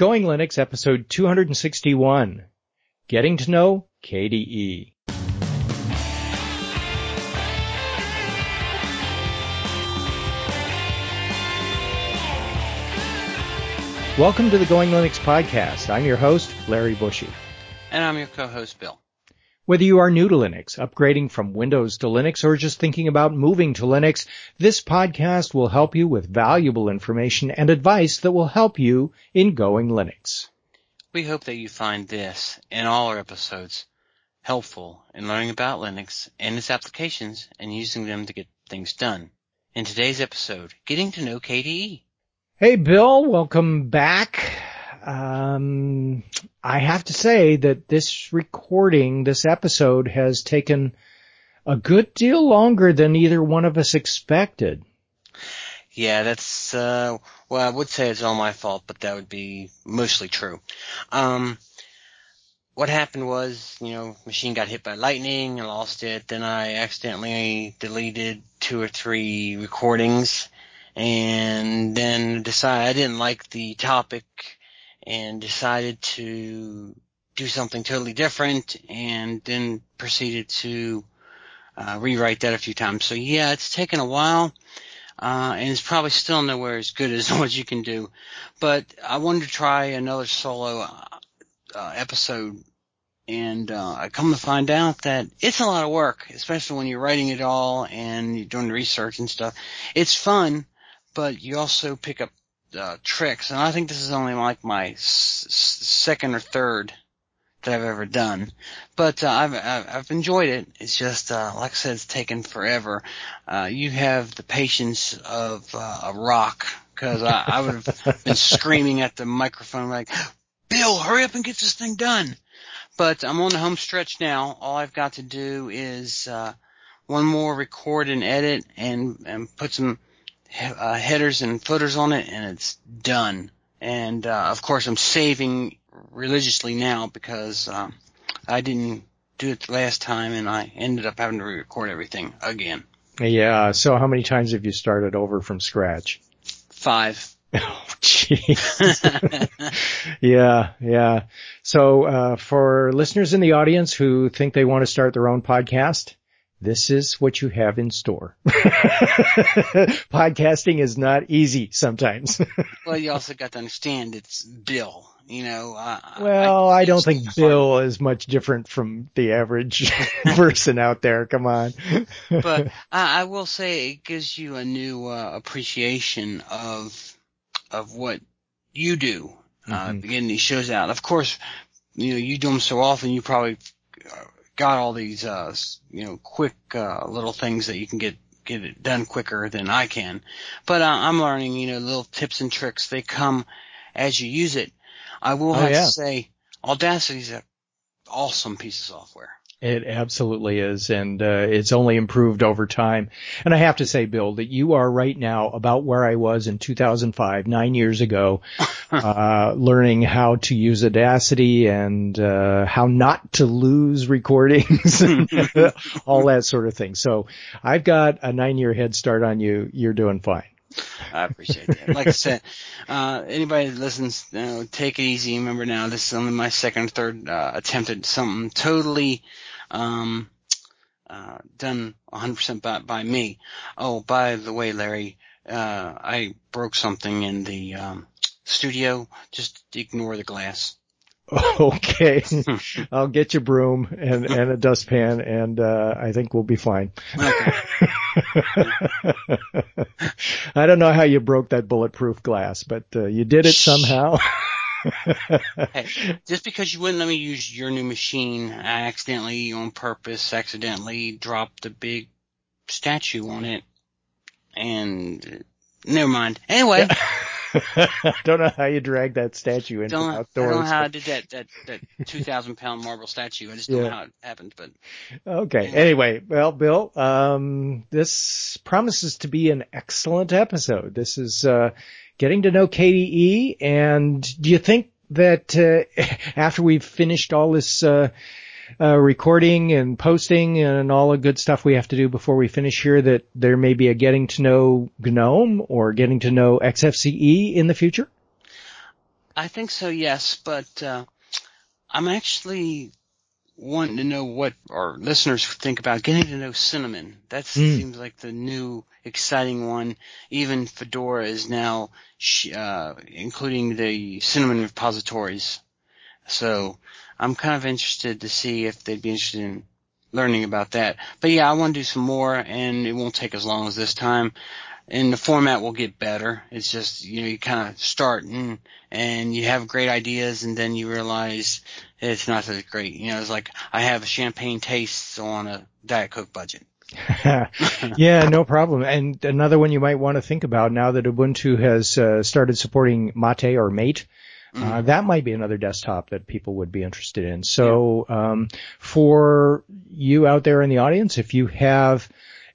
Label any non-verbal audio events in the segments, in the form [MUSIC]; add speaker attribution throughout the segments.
Speaker 1: Going Linux episode 261. Getting to know KDE. Welcome to the Going Linux podcast. I'm your host, Larry Bushy.
Speaker 2: And I'm your co-host, Bill.
Speaker 1: Whether you are new to Linux, upgrading from Windows to Linux, or just thinking about moving to Linux, this podcast will help you with valuable information and advice that will help you in going Linux.
Speaker 2: We hope that you find this and all our episodes helpful in learning about Linux and its applications and using them to get things done. In today's episode, getting to know KDE.
Speaker 1: Hey Bill, welcome back. Um, I have to say that this recording, this episode has taken a good deal longer than either one of us expected.
Speaker 2: Yeah, that's, uh, well, I would say it's all my fault, but that would be mostly true. Um, what happened was, you know, machine got hit by lightning, I lost it, then I accidentally deleted two or three recordings, and then decided I didn't like the topic and decided to do something totally different and then proceeded to uh, rewrite that a few times. So yeah, it's taken a while. Uh, and it's probably still nowhere as good as [LAUGHS] what you can do. But I wanted to try another solo uh, episode, and uh, I come to find out that it's a lot of work, especially when you're writing it all and you're doing research and stuff. It's fun, but you also pick up uh, tricks, and I think this is only like my s- second or third that I've ever done. But uh, I've I've enjoyed it. It's just uh, like I said, it's taken forever. Uh, you have the patience of uh, a rock because I, I would have been [LAUGHS] screaming at the microphone like, "Bill, hurry up and get this thing done!" But I'm on the home stretch now. All I've got to do is uh, one more record and edit and and put some uh, headers and footers on it, and it's done. And uh, of course, I'm saving religiously now because um, I didn't do it the last time, and I ended up having to re-record everything again.
Speaker 1: Yeah. So how many times have you started over from scratch?
Speaker 2: Five. [LAUGHS]
Speaker 1: Oh, jeez. [LAUGHS] yeah, yeah. So, uh, for listeners in the audience who think they want to start their own podcast, this is what you have in store. [LAUGHS] Podcasting is not easy sometimes. [LAUGHS]
Speaker 2: well, you also got to understand it's Bill. You know. Uh,
Speaker 1: well, I, I don't think Bill is much different from the average [LAUGHS] person out there. Come on.
Speaker 2: but I, I will say it gives you a new uh, appreciation of of what you do. Uh, mm-hmm. getting these shows out. Of course, you know you do them so often. You probably uh, got all these, uh, you know, quick, uh, little things that you can get, get it done quicker than I can. But, uh, I'm learning, you know, little tips and tricks. They come as you use it. I will have oh, yeah. to say, Audacity is an awesome piece of software.
Speaker 1: It absolutely is, and uh, it's only improved over time. And I have to say, Bill, that you are right now about where I was in 2005, nine years ago, [LAUGHS] uh, learning how to use Audacity and uh, how not to lose recordings, [LAUGHS] [LAUGHS] all that sort of thing. So I've got a nine-year head start on you. You're doing fine. [LAUGHS]
Speaker 2: I appreciate that. Like I said, uh, anybody that listens, you know, take it easy. Remember now, this is only my second or third uh, attempt at something totally um, uh, done 100% by, by me. Oh, by the way, Larry, uh, I broke something in the um, studio. Just ignore the glass. [LAUGHS]
Speaker 1: Okay, [LAUGHS] I'll get your broom and, and a dustpan, and uh, I think we'll be fine. Okay. [LAUGHS] I don't know how you broke that bulletproof glass, but uh, you did it somehow.
Speaker 2: hey, just because you wouldn't let me use your new machine, I accidentally, on purpose, accidentally dropped a big statue on it, and never mind. Anyway. [LAUGHS]
Speaker 1: I don't know how you drag that statue into don't, outdoors.
Speaker 2: I don't know how I did that, that, that [LAUGHS] 2,000 pound marble statue. I just don't yeah. know how it happened, but.
Speaker 1: Okay. Anyway, anyway well, Bill, um, this promises to be an excellent episode. This is, uh, getting to know KDE. And do you think that uh, [LAUGHS] after we've finished all this uh, uh, recording and posting and all the good stuff we have to do before we finish here, that there may be a getting to know GNOME or getting to know XFCE in the future?
Speaker 2: I think so, yes, but uh, I'm actually wanting to know what our listeners think about getting to know Cinnamon. That mm. seems like the new exciting one. Even Fedora is now uh, including the Cinnamon repositories. So I'm kind of interested to see if they'd be interested in learning about that. But yeah, I want to do some more, and it won't take as long as this time and the format will get better. It's just, you know, you kind of start and, and you have great ideas and then you realize it's not as great. You know, it's like I have champagne tastes on a Diet Coke budget. [LAUGHS] [LAUGHS]
Speaker 1: yeah, no problem. And another one you might want to think about now that Ubuntu has uh, started supporting Mate or Mate. Uh, mm-hmm. Uh, that might be another desktop that people would be interested in. So, yeah. um, for you out there in the audience, if you have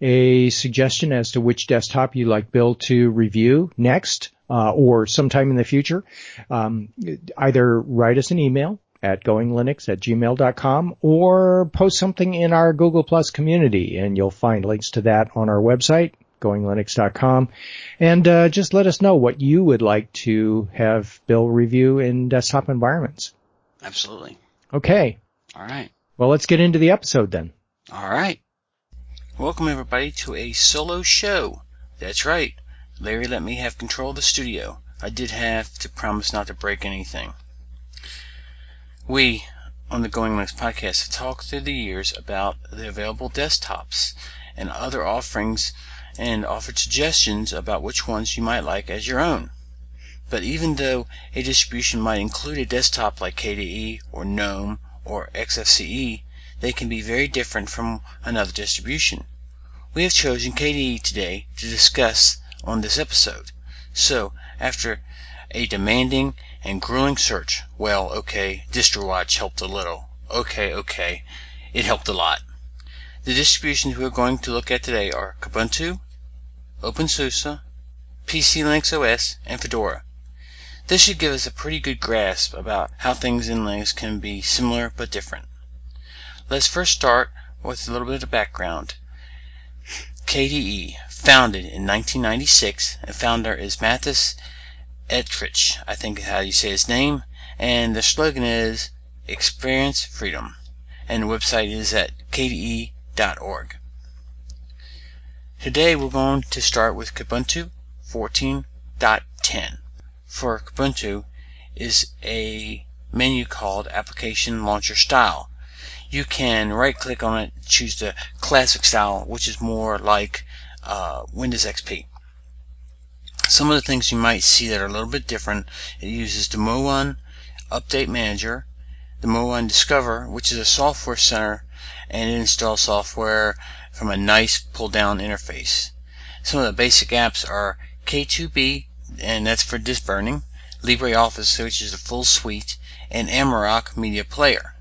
Speaker 1: a suggestion as to which desktop you'd like Bill to review next, uh, or sometime in the future, um, either write us an email at goinglinux at gmail.com or post something in our Google Plus community and you'll find links to that on our website, goinglinux.com. And uh, just let us know what you would like to have Bill review in desktop environments.
Speaker 2: Absolutely.
Speaker 1: Okay.
Speaker 2: All right.
Speaker 1: Well, let's get into the episode then.
Speaker 2: All right. Welcome everybody to a solo show. That's right. Larry let me have control of the studio. I did have to promise not to break anything. We, on the Going Linux podcast, have talked through the years about the available desktops and other offerings and offered suggestions about which ones you might like as your own. But even though a distribution might include a desktop like KDE or GNOME or XFCE, they can be very different from another distribution. We have chosen KDE today to discuss on this episode. So, after a demanding and grueling search, well, okay, DistroWatch helped a little. Okay, okay, it helped a lot. The distributions we are going to look at today are Kubuntu, OpenSUSE, PC Linux OS, and Fedora. This should give us a pretty good grasp about how things in Linux can be similar but different. Let's first start with a little bit of background. KDE, founded in 1996, and founder is Mattis Ettrich, I think is how you say his name, and the slogan is Experience Freedom, and the website is at kde.org. Today we're going to start with Kubuntu 14.10. For Kubuntu is a menu called Application Launcher Style, you can right click on it, choose the classic style, which is more like uh, Windows XP. Some of the things you might see that are a little bit different, it uses the Muon Update Manager, the Muon Discover, which is a software center, and install software from a nice pull down interface. Some of the basic apps are K2B, and that's for disk burning, LibreOffice, which is the full suite, and Amarok Media Player.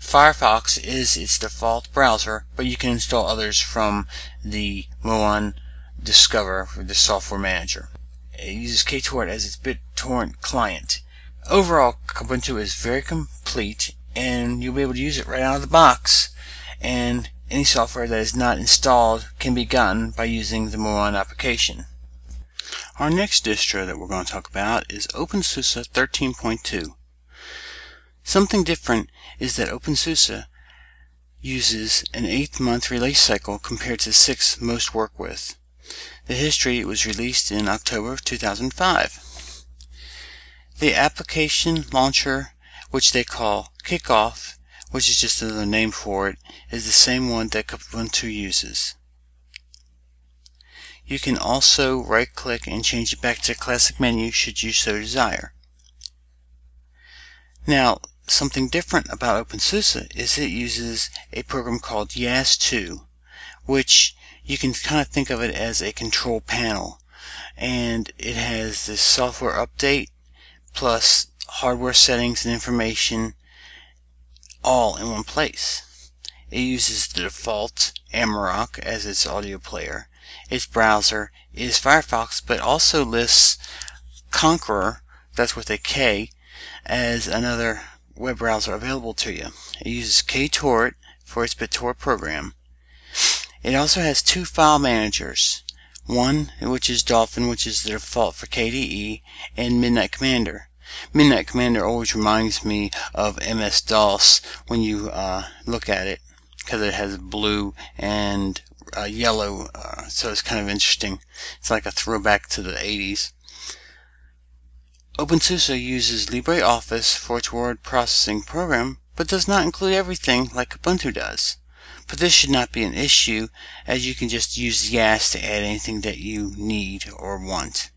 Speaker 2: Firefox is its default browser, but you can install others from the Muon Discover, the software manager. It uses KTorrent as its BitTorrent client. Overall, Kubuntu is very complete, and you'll be able to use it right out of the box. And any software that is not installed can be gotten by using the Muon application. Our next distro that we're going to talk about is OpenSUSE 13.2. Something different is that OpenSUSE uses an eight month release cycle compared to the six most work with. The history was released in October of 2005. The application launcher, which they call Kickoff, which is just another name for it, is the same one that Ubuntu uses. You can also right click and change it back to classic menu should you so desire. Now, Something different about OpenSUSE is it uses a program called YaST2, which you can kind of think of it as a control panel. And it has the software update plus hardware settings and information all in one place. It uses the default Amarok as its audio player. Its browser is Firefox, but also lists Konqueror, that's with a K, as another web browser available to you. It uses KTorrent for its BitTorrent program. It also has two file managers, one which is Dolphin, which is the default for KDE, and Midnight Commander. Midnight Commander always reminds me of MS-DOS when you uh, look at it because it has blue and uh, yellow, uh, so it's kind of interesting. It's like a throwback to the 80s. OpenSUSE uses LibreOffice for its word processing program, but does not include everything like Ubuntu does. But this should not be an issue, as you can just use YaST to add anything that you need or want.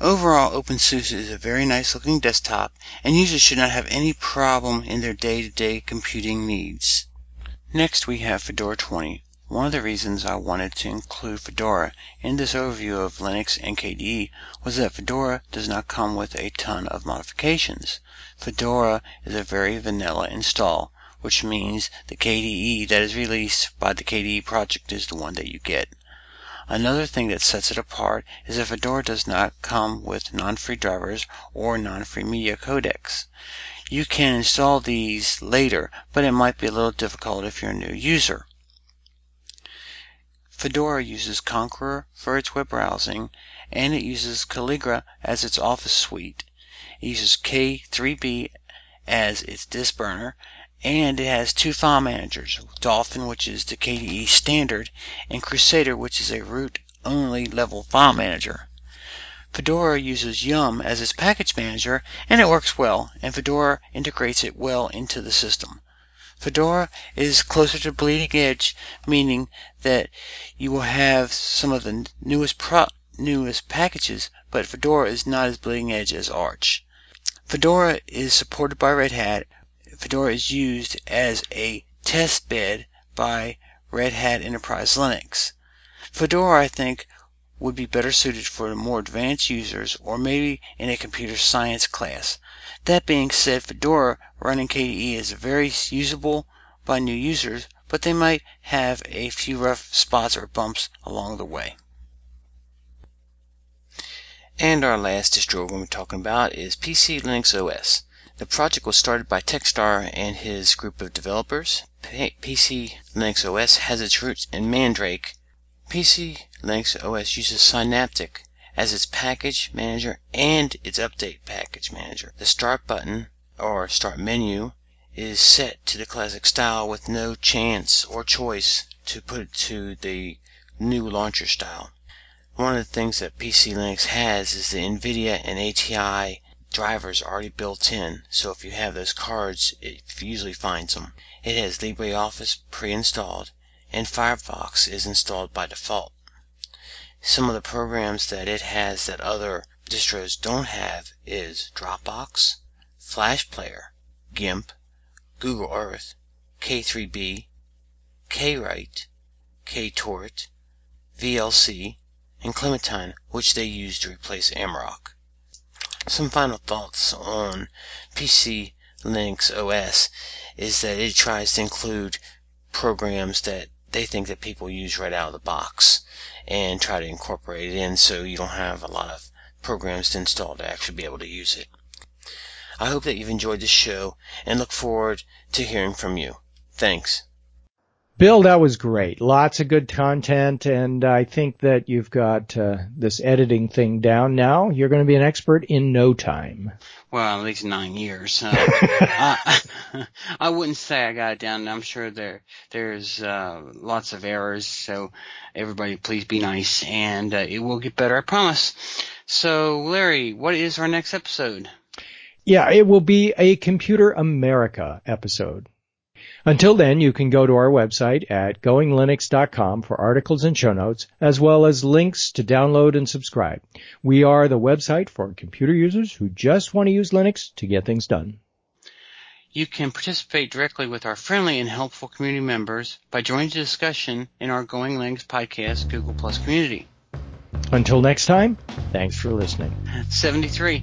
Speaker 2: Overall, OpenSUSE is a very nice looking desktop, and users should not have any problem in their day-to-day -day computing needs. Next we have Fedora 20. One of the reasons I wanted to include Fedora in this overview of Linux and KDE was that Fedora does not come with a ton of modifications. Fedora is a very vanilla install, which means the KDE that is released by the KDE project is the one that you get. Another thing that sets it apart is that Fedora does not come with non-free drivers or non-free media codecs. You can install these later, but it might be a little difficult if you're a new user. Fedora uses Konqueror for its web browsing, and it uses Calligra as its office suite. It uses K3B as its disk burner, and it has two file managers, Dolphin, which is the KDE standard, and Krusader, which is a root-only level file manager. Fedora uses Yum as its package manager, and it works well, and Fedora integrates it well into the system. Fedora is closer to bleeding edge, meaning that you will have some of the newest packages, but Fedora is not as bleeding edge as Arch. Fedora is supported by Red Hat, Fedora is used as a test bed by Red Hat Enterprise Linux. Fedora, I think, would be better suited for more advanced users or maybe in a computer science class. That being said, Fedora running KDE is very usable by new users, but they might have a few rough spots or bumps along the way. And our last distro we're going to be talking about is PC Linux OS. The project was started by Texstar and his group of developers. PC Linux OS has its roots in Mandrake. PC Linux OS uses Synaptic as its package manager and its update package manager. The start button or start menu is set to the classic style with no chance or choice to put it to the new launcher style. One of the things that PC Linux has is the NVIDIA and ATI drivers already built in, so if you have those cards, it usually finds them. It has LibreOffice pre-installed, and Firefox is installed by default. Some of the programs that it has that other distros don't have is Dropbox, Flash Player, GIMP, Google Earth, K3B, KWrite, KTorrent, VLC, and Clementine, which they use to replace Amarok. Some final thoughts on PC Linux OS is that it tries to include programs that they think that people use right out of the box and try to incorporate it in so you don't have a lot of programs to install to actually be able to use it. I hope that you've enjoyed this show and look forward to hearing from you. Thanks.
Speaker 1: Bill, that was great. Lots of good content, and I think that you've got uh, this editing thing down now. You're going to be an expert in no time.
Speaker 2: Well, at least nine years. [LAUGHS] Uh, I, [LAUGHS] I wouldn't say I got it down. I'm sure there there's uh, lots of errors, so everybody please be nice, and uh, it will get better. I promise. So, Larry, what is our next episode?
Speaker 1: Yeah, it will be a Computer America episode. Until then, you can go to our website at goinglinux.com for articles and show notes, as well as links to download and subscribe. We are the website for computer users who just want to use Linux to get things done.
Speaker 2: You can participate directly with our friendly and helpful community members by joining the discussion in our Going Linux podcast Google Plus community.
Speaker 1: Until next time, thanks for listening.
Speaker 2: 73.